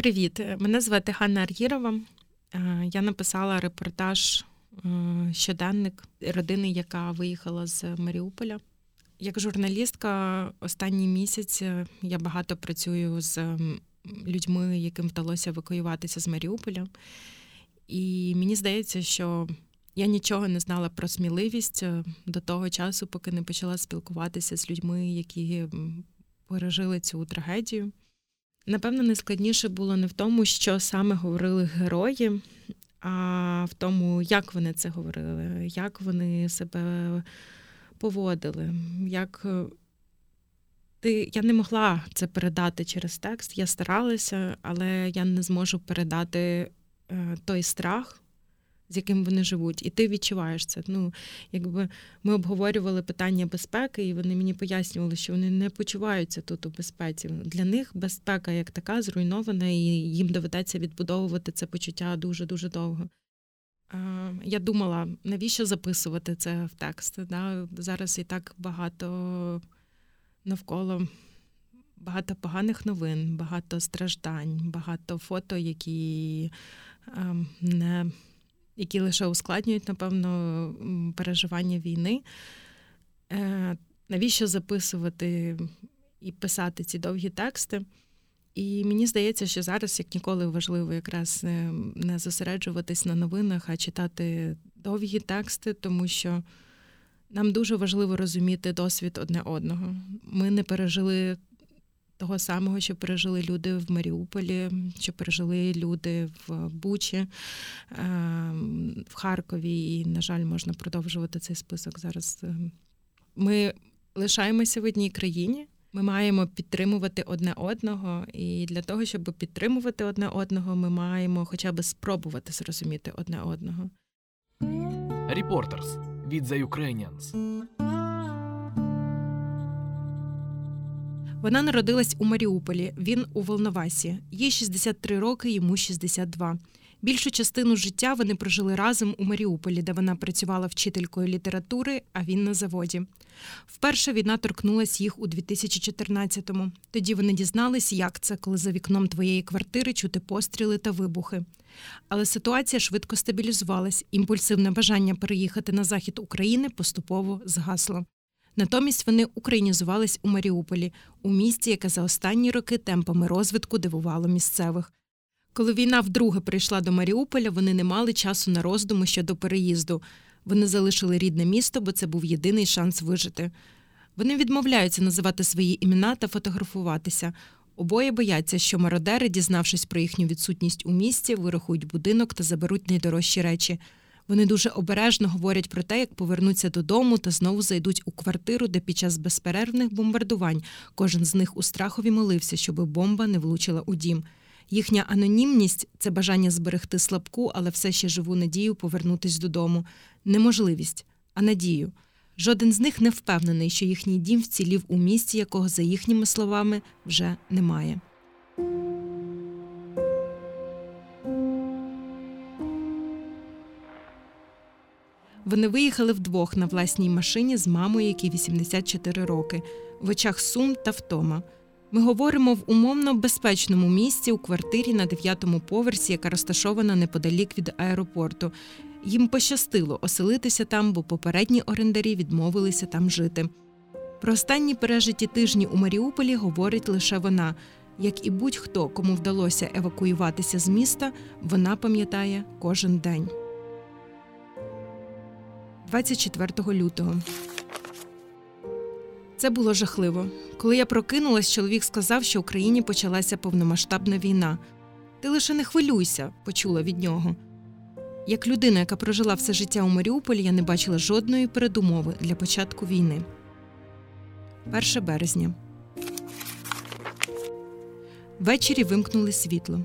Привіт, мене звати Ганна Ар'їрова. Е, я написала репортаж е, щоденник родини, яка виїхала з Маріуполя. Як журналістка, останній місяць е, я багато працюю з людьми, яким вдалося евакуюватися з Маріуполя. І мені здається, що я нічого не знала про сміливість до того часу, поки не почала спілкуватися з людьми, які пережили цю трагедію. Напевно, найскладніше було не в тому, що саме говорили герої, а в тому, як вони це говорили, як вони себе поводили. як... Е, ти, Я не могла це передати через текст. Я старалася, але я не зможу передати е, той страх, з яким вони живуть, і ти відчуваєш це. Ну, якби Ми обговорювали питання безпеки, і вони мені пояснювали, що вони не почуваються тут у безпеці. Для них безпека як така зруйнована, і їм доведеться відбудовувати це почуття дуже-дуже довго. Я думала, навіщо записувати це в текст? Да? Зараз і так багато навколо. Багато поганих новин, багато страждань, багато фото, які ем, не які лише ускладнюють, напевно, переживання війни. Е, навіщо записувати і писати ці довгі тексти? І мені здається, що зараз, як ніколи, важливо якраз е, не зосереджуватись на новинах, а читати довгі тексти, тому що нам дуже важливо розуміти досвід одне одного. Ми не пережили того самого, що пережили люди в Маріуполі, що пережили люди в Бучі, е, в Харкові. І, на жаль, можна продовжувати цей список зараз. Ми лишаємося в одній країні. Ми маємо підтримувати одне одного, і для того, щоб підтримувати одне одного, ми маємо хоча б спробувати зрозуміти одне одного. Reporters від The Ukrainians. Вона народилась у Маріуполі. Він у Волновасі. Їй 63 роки, йому 62. Більшу частину життя вони прожили разом у Маріуполі, де вона працювала вчителькою літератури, а він на заводі. Вперше війна торкнулась їх у 2014-му. Тоді вони дізнались, як це, коли за вікном твоєї квартири чути постріли та вибухи. Але ситуація швидко стабілізувалась. Імпульсивне бажання переїхати на захід України поступово згасло. Натомість вони українізувались у Маріуполі, у місті, яке за останні роки темпами розвитку дивувало місцевих. Коли війна вдруге прийшла до Маріуполя, вони не мали часу на роздуми щодо переїзду. Вони залишили рідне місто, бо це був єдиний шанс вижити. Вони відмовляються називати свої імена та фотографуватися. Обоє бояться, що мародери, дізнавшись про їхню відсутність у місті, вирахують будинок та заберуть найдорожчі речі. Вони дуже обережно говорять про те, як повернуться додому та знову зайдуть у квартиру, де під час безперервних бомбардувань кожен з них у страхові молився, щоб бомба не влучила у дім. Їхня анонімність це бажання зберегти слабку, але все ще живу надію повернутись додому. Неможливість, а надію. Жоден з них не впевнений, що їхній дім вцілів у місті, якого, за їхніми словами, вже немає. Вони виїхали вдвох на власній машині з мамою, якій 84 роки, в очах сум та втома. Ми говоримо в умовно безпечному місці у квартирі на дев'ятому поверсі, яка розташована неподалік від аеропорту. Їм пощастило оселитися там, бо попередні орендарі відмовилися там жити. Про останні пережиті тижні у Маріуполі говорить лише вона. Як і будь-хто, кому вдалося евакуюватися з міста, вона пам'ятає кожен день. 24 лютого. Це було жахливо. Коли я прокинулась, чоловік сказав, що в Україні почалася повномасштабна війна. Ти лише не хвилюйся, почула від нього. Як людина, яка прожила все життя у Маріуполі, я не бачила жодної передумови для початку війни. 1 березня. Ввечері вимкнули світло.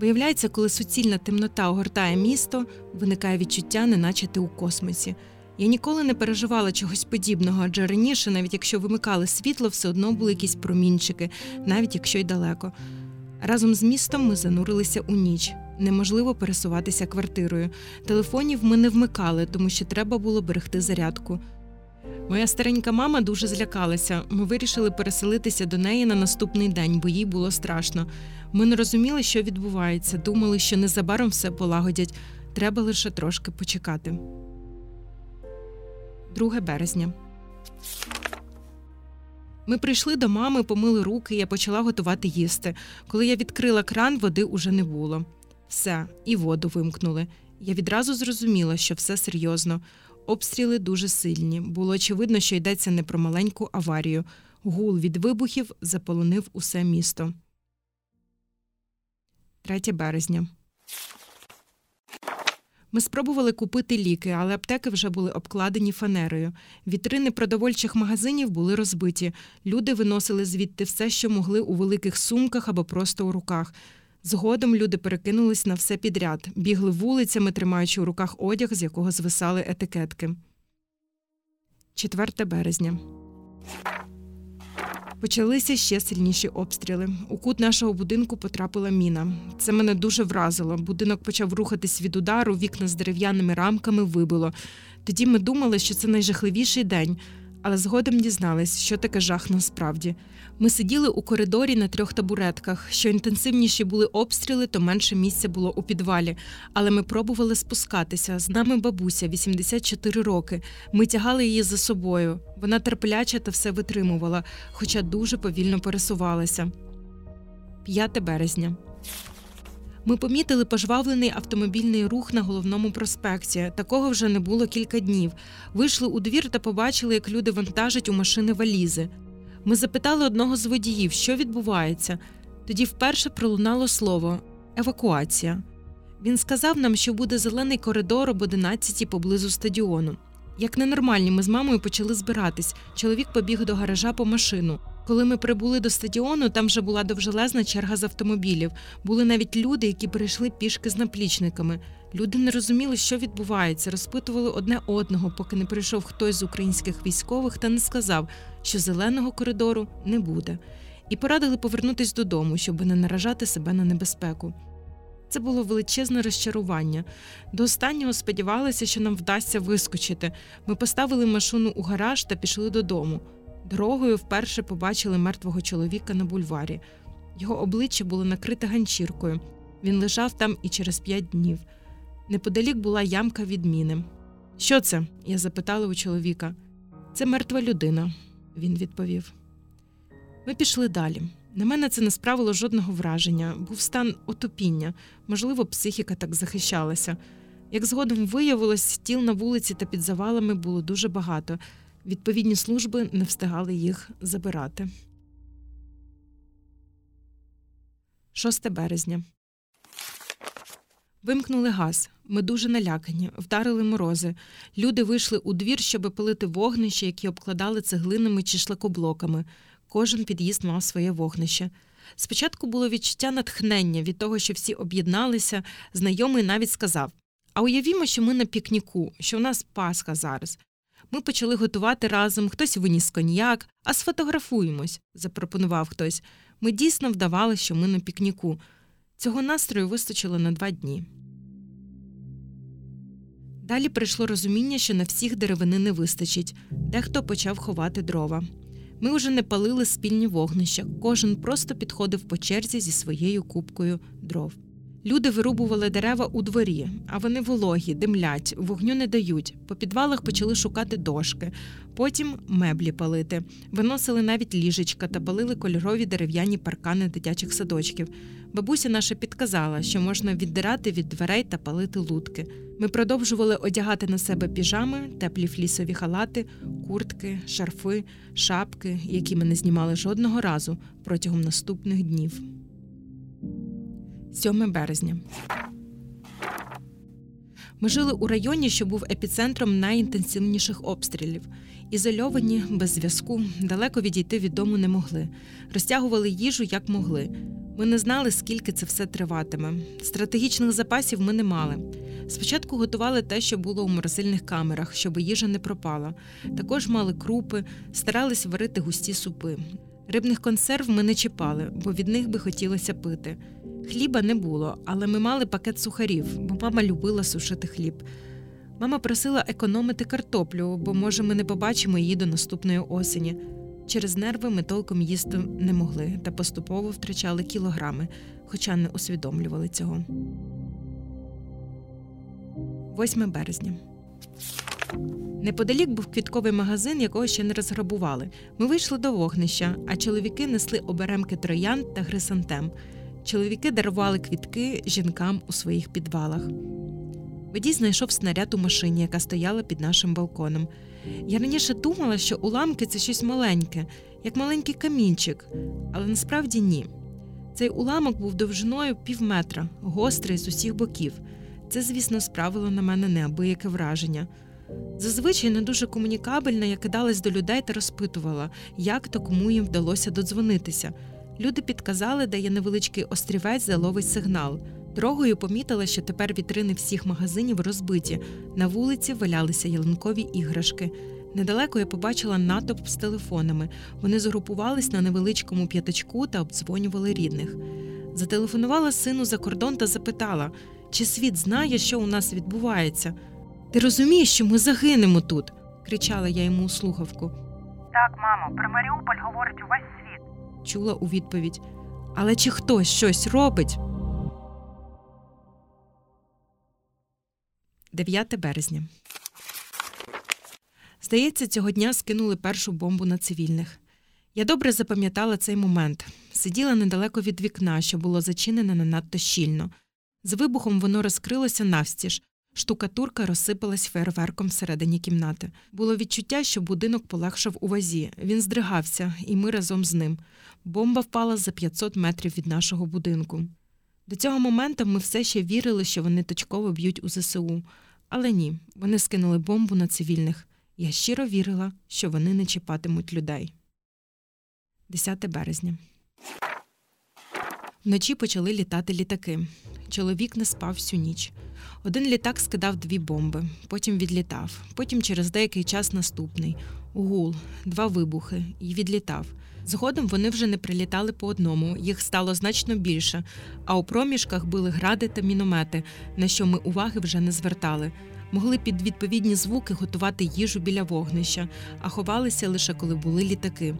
Виявляється, коли суцільна темнота огортає місто, виникає відчуття, неначе ти у космосі. Я ніколи не переживала чогось подібного, адже раніше, навіть якщо вимикали світло, все одно були якісь промінчики, навіть якщо й далеко. Разом з містом ми занурилися у ніч. Неможливо пересуватися квартирою. Телефонів ми не вмикали, тому що треба було берегти зарядку. Моя старенька мама дуже злякалася. Ми вирішили переселитися до неї на наступний день, бо їй було страшно. Ми не розуміли, що відбувається, думали, що незабаром все полагодять. Треба лише трошки почекати. 2 березня. Ми прийшли до мами, помили руки, я почала готувати їсти. Коли я відкрила кран, води уже не було. Все, і воду вимкнули. Я відразу зрозуміла, що все серйозно. Обстріли дуже сильні. Було очевидно, що йдеться не про маленьку аварію. Гул від вибухів заполонив усе місто. 3 березня. Ми спробували купити ліки, але аптеки вже були обкладені фанерою. Вітрини продовольчих магазинів були розбиті. Люди виносили звідти все, що могли у великих сумках або просто у руках. Згодом люди перекинулись на все підряд, бігли вулицями, тримаючи у руках одяг, з якого звисали етикетки. 4 березня. Почалися ще сильніші обстріли. У кут нашого будинку потрапила міна. Це мене дуже вразило. Будинок почав рухатись від удару, вікна з дерев'яними рамками вибило. Тоді ми думали, що це найжахливіший день, але згодом дізнались, що таке жах насправді. Ми сиділи у коридорі на трьох табуретках. Що інтенсивніші були обстріли, то менше місця було у підвалі. Але ми пробували спускатися. З нами бабуся, 84 роки. Ми тягали її за собою. Вона терпляча та все витримувала, хоча дуже повільно пересувалася. 5 березня. Ми помітили пожвавлений автомобільний рух на головному проспекті. Такого вже не було кілька днів. Вийшли у двір та побачили, як люди вантажать у машини валізи. Ми запитали одного з водіїв, що відбувається. Тоді вперше пролунало слово евакуація. Він сказав нам, що буде зелений коридор об 11 поблизу стадіону. Як ненормальні, ми з мамою почали збиратись. Чоловік побіг до гаража по машину. Коли ми прибули до стадіону, там вже була довжелезна черга з автомобілів. Були навіть люди, які прийшли пішки з наплічниками. Люди не розуміли, що відбувається, розпитували одне одного, поки не прийшов хтось з українських військових та не сказав, що зеленого коридору не буде, і порадили повернутись додому, щоб не наражати себе на небезпеку. Це було величезне розчарування. До останнього сподівалися, що нам вдасться вискочити. Ми поставили машину у гараж та пішли додому. Дорогою вперше побачили мертвого чоловіка на бульварі. Його обличчя було накрите ганчіркою. Він лежав там і через п'ять днів. Неподалік була ямка від міни. Що це? я запитала у чоловіка. Це мертва людина, він відповів. Ми пішли далі. На мене це не справило жодного враження, був стан отопіння, можливо, психіка так захищалася. Як згодом виявилось, тіл на вулиці та під завалами було дуже багато. Відповідні служби не встигали їх забирати. 6 березня. Вимкнули газ. Ми дуже налякані, вдарили морози. Люди вийшли у двір, щоб палити вогнище, які обкладали цеглинами чи шлакоблоками. Кожен під'їзд мав своє вогнище. Спочатку було відчуття натхнення від того, що всі об'єдналися. Знайомий навіть сказав: А уявімо, що ми на пікніку, що в нас Пасха зараз. Ми почали готувати разом, хтось виніс коньяк, а сфотографуємось, запропонував хтось. Ми дійсно вдавали, що ми на пікніку. Цього настрою вистачило на два дні. Далі прийшло розуміння, що на всіх деревини не вистачить. Дехто почав ховати дрова. Ми вже не палили спільні вогнища, кожен просто підходив по черзі зі своєю кубкою дров. Люди вирубували дерева у дворі, а вони вологі, димлять, вогню не дають. По підвалах почали шукати дошки, потім меблі палити, виносили навіть ліжечка та палили кольорові дерев'яні паркани дитячих садочків. Бабуся наша підказала, що можна віддирати від дверей та палити лутки. Ми продовжували одягати на себе піжами, теплі флісові халати, куртки, шарфи, шапки, які ми не знімали жодного разу протягом наступних днів. 7 березня. Ми жили у районі, що був епіцентром найінтенсивніших обстрілів. Ізольовані, без зв'язку, далеко відійти від дому не могли. Розтягували їжу як могли. Ми не знали, скільки це все триватиме. Стратегічних запасів ми не мали. Спочатку готували те, що було у морозильних камерах, щоб їжа не пропала. Також мали крупи, старались варити густі супи. Рибних консерв ми не чіпали, бо від них би хотілося пити. Хліба не було, але ми мали пакет сухарів, бо мама любила сушити хліб. Мама просила економити картоплю, бо, може, ми не побачимо її до наступної осені. Через нерви ми толком їсти не могли та поступово втрачали кілограми, хоча не усвідомлювали цього. 8 березня. Неподалік був квітковий магазин, якого ще не розграбували. Ми вийшли до вогнища, а чоловіки несли оберемки троян та хрисантем. Чоловіки дарували квітки жінкам у своїх підвалах. Водій знайшов снаряд у машині, яка стояла під нашим балконом. Я раніше думала, що уламки це щось маленьке, як маленький камінчик, але насправді ні. Цей уламок був довжиною пів метра, гострий з усіх боків. Це, звісно, справило на мене неабияке враження. Зазвичай не дуже комунікабельна, я кидалась до людей та розпитувала, як та кому їм вдалося додзвонитися. Люди підказали, де є невеличкий острівець, де ловить сигнал. Дорогою помітила, що тепер вітрини всіх магазинів розбиті. На вулиці валялися ялинкові іграшки. Недалеко я побачила натовп з телефонами. Вони згрупувались на невеличкому п'ятачку та обдзвонювали рідних. Зателефонувала сину за кордон та запитала, чи світ знає, що у нас відбувається. Ти розумієш, що ми загинемо тут? кричала я йому у слухавку. Так, мамо, про Маріуполь говорить увесь світ. Чула у відповідь. Але чи хтось щось робить? 9 березня. Здається, цього дня скинули першу бомбу на цивільних. Я добре запам'ятала цей момент. Сиділа недалеко від вікна, що було зачинене не надто щільно. З вибухом воно розкрилося навстіж. Штукатурка розсипалась фейерверком всередині кімнати. Було відчуття, що будинок полегшав у вазі. Він здригався, і ми разом з ним. Бомба впала за 500 метрів від нашого будинку. До цього моменту ми все ще вірили, що вони точково б'ють у ЗСУ. Але ні, вони скинули бомбу на цивільних. Я щиро вірила, що вони не чіпатимуть людей. 10 березня. Вночі почали літати літаки. Чоловік не спав всю ніч. Один літак скидав дві бомби, потім відлітав, потім через деякий час наступний гул, два вибухи і відлітав. Згодом вони вже не прилітали по одному, їх стало значно більше, а у проміжках били гради та міномети, на що ми уваги вже не звертали. Могли під відповідні звуки готувати їжу біля вогнища, а ховалися лише коли були літаки.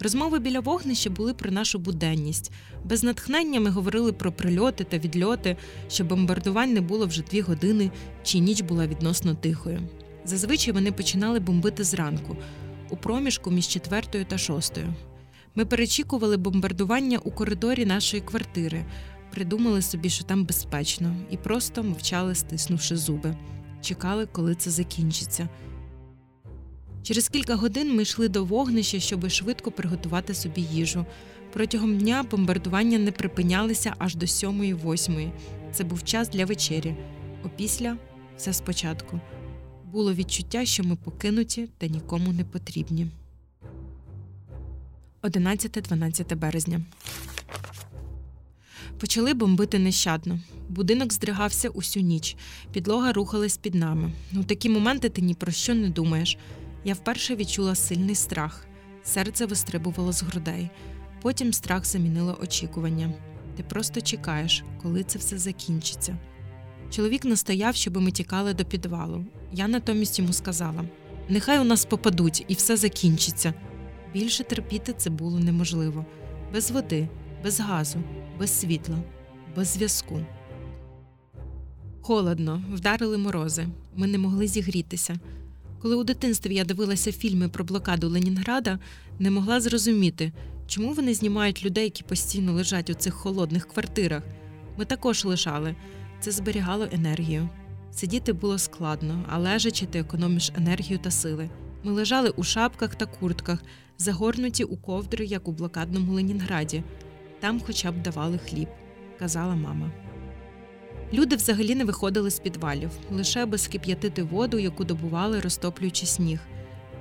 Розмови біля вогнища були про нашу буденність. Без натхнення ми говорили про прильоти та відльоти, що бомбардувань не було вже дві години, чи ніч була відносно тихою. Зазвичай вони починали бомбити зранку, у проміжку між четвертою та шостою. Ми перечікували бомбардування у коридорі нашої квартири, придумали собі, що там безпечно, і просто мовчали, стиснувши зуби. Чекали, коли це закінчиться. Через кілька годин ми йшли до вогнища, щоб швидко приготувати собі їжу. Протягом дня бомбардування не припинялися аж до сьомої восьмої. Це був час для вечері. Опісля все спочатку. Було відчуття, що ми покинуті та нікому не потрібні. 11-12 березня. Почали бомбити нещадно. Будинок здригався усю ніч, підлога рухалась під нами. У такі моменти ти ні про що не думаєш. Я вперше відчула сильний страх, серце вистрибувало з грудей. Потім страх замінило очікування. Ти просто чекаєш, коли це все закінчиться. Чоловік настояв, щоб ми тікали до підвалу. Я натомість йому сказала: нехай у нас попадуть і все закінчиться. Більше терпіти це було неможливо без води, без газу, без світла, без зв'язку. Холодно, вдарили морози. Ми не могли зігрітися. Коли у дитинстві я дивилася фільми про блокаду Ленінграда, не могла зрозуміти, чому вони знімають людей, які постійно лежать у цих холодних квартирах. Ми також лежали. Це зберігало енергію. Сидіти було складно, а лежачи ти економиш енергію та сили. Ми лежали у шапках та куртках, загорнуті у ковдри, як у блокадному Ленінграді. Там хоча б давали хліб, казала мама. Люди взагалі не виходили з підвалів, лише аби скип'ятити воду, яку добували, розтоплюючи сніг.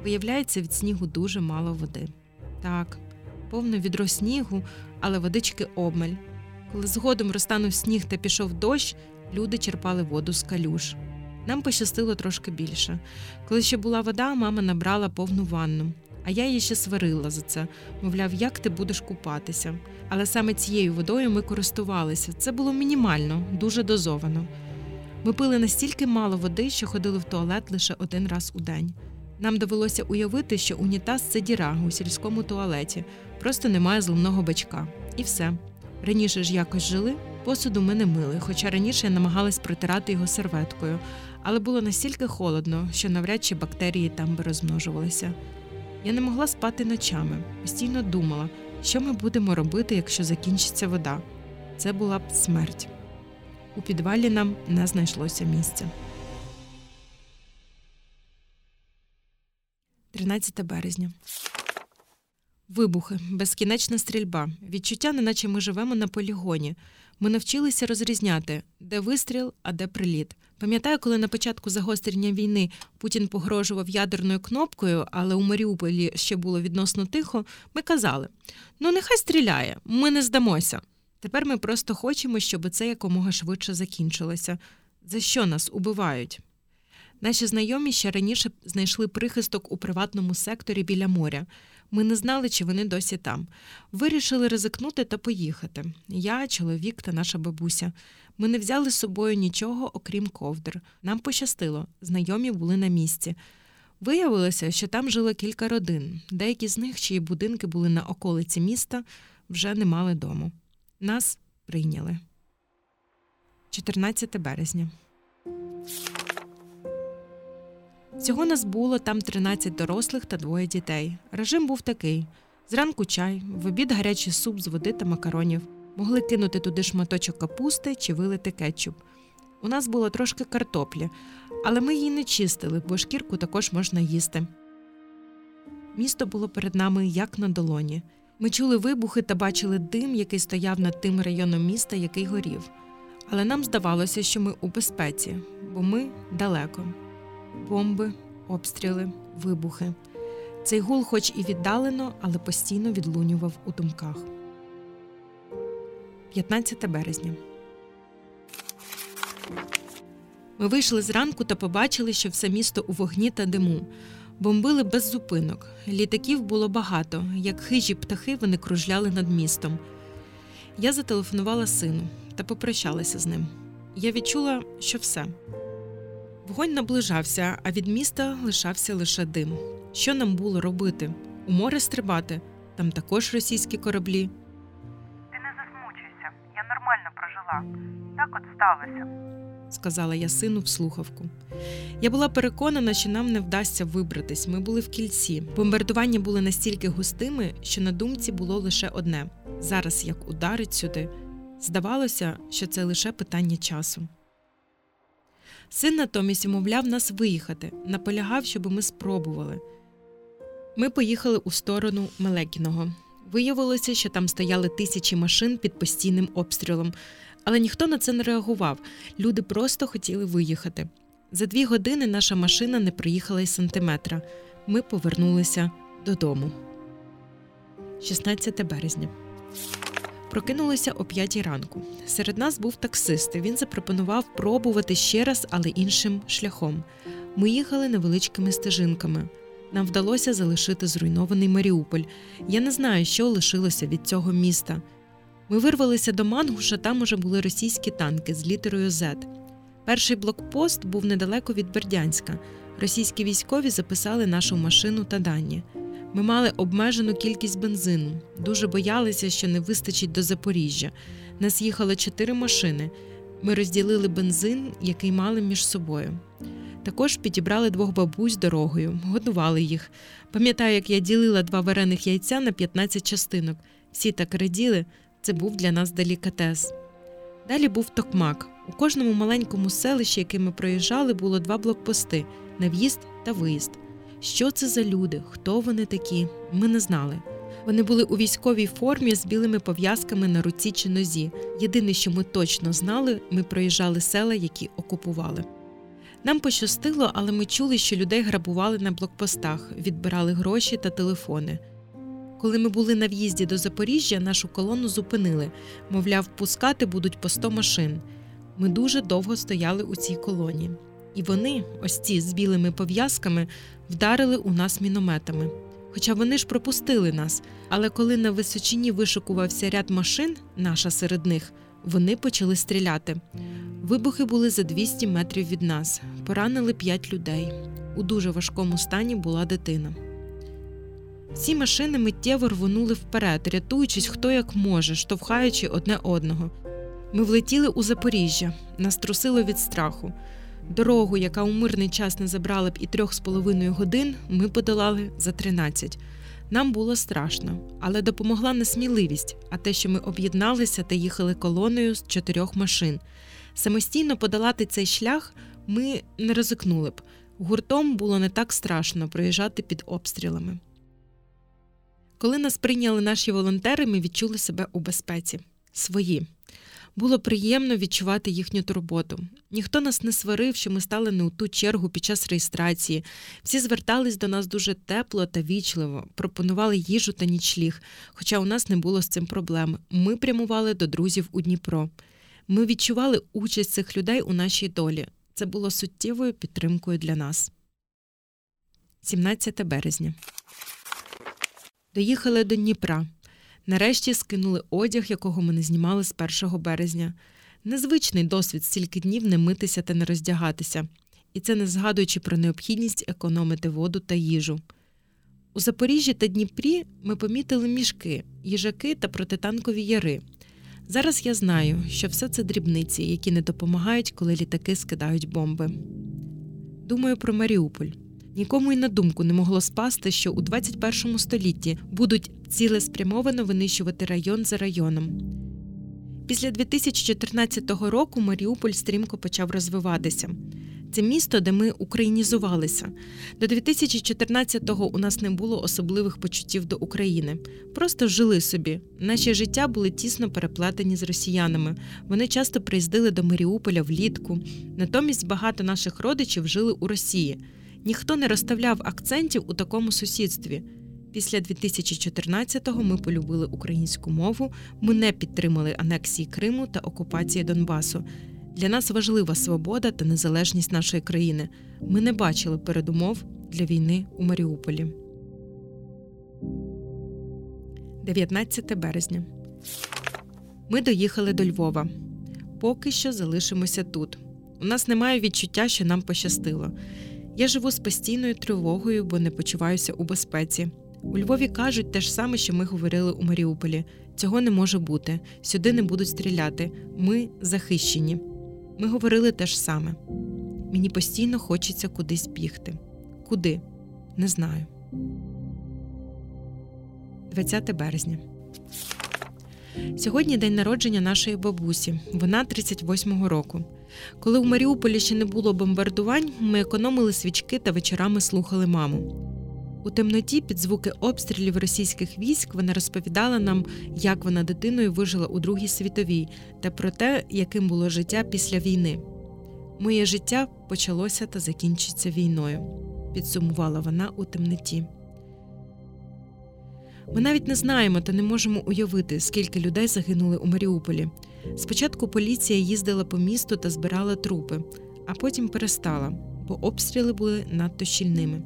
Виявляється, від снігу дуже мало води. Так, повне відро снігу, але водички обмаль. Коли згодом розтанув сніг та пішов дощ, люди черпали воду з калюж. Нам пощастило трошки більше. Коли ще була вода, мама набрала повну ванну, а я її ще сварила за це, мовляв, як ти будеш купатися. Але саме цією водою ми користувалися. Це було мінімально, дуже дозовано. Ми пили настільки мало води, що ходили в туалет лише один раз у день. Нам довелося уявити, що унітаз це діра у сільському туалеті, просто немає зливного бачка. І все. Раніше ж якось жили, посуду ми не мили, хоча раніше я намагалась протирати його серветкою, але було настільки холодно, що навряд чи бактерії там би розмножувалися. Я не могла спати ночами, постійно думала, що ми будемо робити, якщо закінчиться вода. Це була б смерть. У підвалі нам не знайшлося місця. 13 березня. Вибухи, безкінечна стрільба, відчуття, неначе ми живемо на полігоні. Ми навчилися розрізняти, де вистріл, а де приліт. Пам'ятаю, коли на початку загострення війни Путін погрожував ядерною кнопкою, але у Маріуполі ще було відносно тихо. Ми казали: ну нехай стріляє, ми не здамося. Тепер ми просто хочемо, щоб це якомога швидше закінчилося. За що нас убивають? Наші знайомі ще раніше знайшли прихисток у приватному секторі біля моря. Ми не знали, чи вони досі там. Вирішили ризикнути та поїхати. Я, чоловік та наша бабуся. Ми не взяли з собою нічого, окрім ковдр. Нам пощастило, знайомі були на місці. Виявилося, що там жило кілька родин. Деякі з них, чиї будинки були на околиці міста, вже не мали дому. Нас прийняли. 14 березня. Всього нас було там 13 дорослих та двоє дітей. Режим був такий: зранку чай, в обід гарячий суп з води та макаронів. Могли кинути туди шматочок капусти чи вилити кетчуп. У нас було трошки картоплі, але ми її не чистили, бо шкірку також можна їсти. Місто було перед нами як на долоні. Ми чули вибухи та бачили дим, який стояв над тим районом міста, який горів. Але нам здавалося, що ми у безпеці, бо ми далеко. Бомби, обстріли, вибухи. Цей гул, хоч і віддалено, але постійно відлунював у думках. 15 березня. Ми вийшли зранку та побачили, що все місто у вогні та диму. Бомбили без зупинок. Літаків було багато, як хижі птахи вони кружляли над містом. Я зателефонувала сину та попрощалася з ним. Я відчула, що все. Вогонь наближався, а від міста лишався лише дим. Що нам було робити? У море стрибати? Там також російські кораблі. Ти не засмучуйся, я нормально прожила. Так от сталося. сказала я сину в слухавку. Я була переконана, що нам не вдасться вибратись. Ми були в кільці. Бомбардування були настільки густими, що на думці було лише одне: зараз як ударить сюди. Здавалося, що це лише питання часу. Син натомість умовляв нас виїхати, наполягав, щоб ми спробували. Ми поїхали у сторону Мелекіного. Виявилося, що там стояли тисячі машин під постійним обстрілом, але ніхто на це не реагував. Люди просто хотіли виїхати. За дві години наша машина не проїхала й сантиметра. Ми повернулися додому. 16 березня. Прокинулися о п'ятій ранку. Серед нас був таксист. Він запропонував пробувати ще раз, але іншим шляхом. Ми їхали невеличкими стежинками. Нам вдалося залишити зруйнований Маріуполь. Я не знаю, що лишилося від цього міста. Ми вирвалися до Мангуша, там уже були російські танки з літерою Z. Перший блокпост був недалеко від Бердянська. Російські військові записали нашу машину та дані. Ми мали обмежену кількість бензину, дуже боялися, що не вистачить до Запоріжжя. Нас їхало чотири машини. Ми розділили бензин, який мали між собою. Також підібрали двох бабусь дорогою, годували їх. Пам'ятаю, як я ділила два варених яйця на 15 частинок. Всі так раділи, це був для нас делікатес. Далі був токмак. У кожному маленькому селищі, яке ми проїжджали, було два блокпости на в'їзд та виїзд. Що це за люди? Хто вони такі? Ми не знали. Вони були у військовій формі з білими пов'язками на руці чи нозі. Єдине, що ми точно знали, ми проїжджали села, які окупували. Нам пощастило, але ми чули, що людей грабували на блокпостах, відбирали гроші та телефони. Коли ми були на в'їзді до Запоріжжя, нашу колону зупинили, мовляв, пускати будуть по 100 машин. Ми дуже довго стояли у цій колоні. І вони, ось ці з білими пов'язками, вдарили у нас мінометами. Хоча вони ж пропустили нас. Але коли на височині вишикувався ряд машин, наша серед них, вони почали стріляти. Вибухи були за 200 метрів від нас. Поранили 5 людей. У дуже важкому стані була дитина. Всі машини миттєво рвонули вперед, рятуючись хто як може, штовхаючи одне одного. Ми влетіли у Запоріжжя, нас трусило від страху. Дорогу, яка у мирний час не забрала б і трьох з половиною годин, ми подолали за 13. Нам було страшно, але допомогла не сміливість, а те, що ми об'єдналися та їхали колоною з чотирьох машин. Самостійно подолати цей шлях ми не ризикнули б. Гуртом було не так страшно проїжджати під обстрілами. Коли нас прийняли наші волонтери, ми відчули себе у безпеці. Свої. Було приємно відчувати їхню турботу. Ніхто нас не сварив, що ми стали не у ту чергу під час реєстрації. Всі звертались до нас дуже тепло та вічливо, пропонували їжу та нічліг, хоча у нас не було з цим проблем. Ми прямували до друзів у Дніпро. Ми відчували участь цих людей у нашій долі. Це було суттєвою підтримкою для нас. 17 березня. Доїхали до Дніпра. Нарешті скинули одяг, якого ми не знімали з 1 березня. Незвичний досвід стільки днів не митися та не роздягатися, і це не згадуючи про необхідність економити воду та їжу. У Запоріжжі та Дніпрі ми помітили мішки, їжаки та протитанкові яри. Зараз я знаю, що все це дрібниці, які не допомагають, коли літаки скидають бомби. Думаю про Маріуполь. Нікому й на думку не могло спасти, що у 21 столітті будуть цілеспрямовано винищувати район за районом. Після 2014 року Маріуполь стрімко почав розвиватися. Це місто, де ми українізувалися. До 2014-го у нас не було особливих почуттів до України. Просто жили собі. Наші життя були тісно переплетені з росіянами. Вони часто приїздили до Маріуполя влітку. Натомість багато наших родичів жили у Росії. Ніхто не розставляв акцентів у такому сусідстві. Після 2014-го ми полюбили українську мову, ми не підтримали анексії Криму та окупації Донбасу. Для нас важлива свобода та незалежність нашої країни. Ми не бачили передумов для війни у Маріуполі. 19 березня. Ми доїхали до Львова. Поки що залишимося тут. У нас немає відчуття, що нам пощастило. Я живу з постійною тривогою, бо не почуваюся у безпеці. У Львові кажуть те ж саме, що ми говорили у Маріуполі. Цього не може бути. Сюди не будуть стріляти. Ми захищені. Ми говорили те ж саме. Мені постійно хочеться кудись бігти. Куди? Не знаю. 20 березня. Сьогодні день народження нашої бабусі. Вона 38-го року. Коли у Маріуполі ще не було бомбардувань, ми економили свічки та вечорами слухали маму. У темноті під звуки обстрілів російських військ вона розповідала нам, як вона дитиною вижила у Другій світовій та про те, яким було життя після війни. Моє життя почалося та закінчиться війною, підсумувала вона у темноті. Ми навіть не знаємо та не можемо уявити, скільки людей загинули у Маріуполі. Спочатку поліція їздила по місту та збирала трупи, а потім перестала, бо обстріли були надто щільними.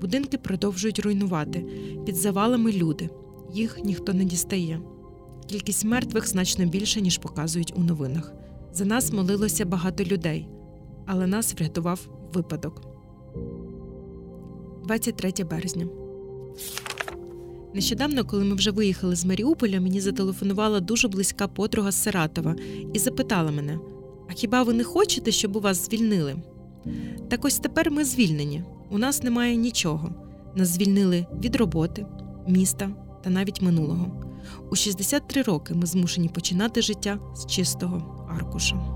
Будинки продовжують руйнувати, під завалами люди. Їх ніхто не дістає. Кількість мертвих значно більше, ніж показують у новинах. За нас молилося багато людей, але нас врятував випадок. 23 березня. Нещодавно, коли ми вже виїхали з Маріуполя, мені зателефонувала дуже близька подруга з Саратова і запитала мене: А хіба ви не хочете, щоб у вас звільнили? Так ось тепер ми звільнені. У нас немає нічого. Нас звільнили від роботи, міста та навіть минулого. У 63 роки ми змушені починати життя з чистого аркуша.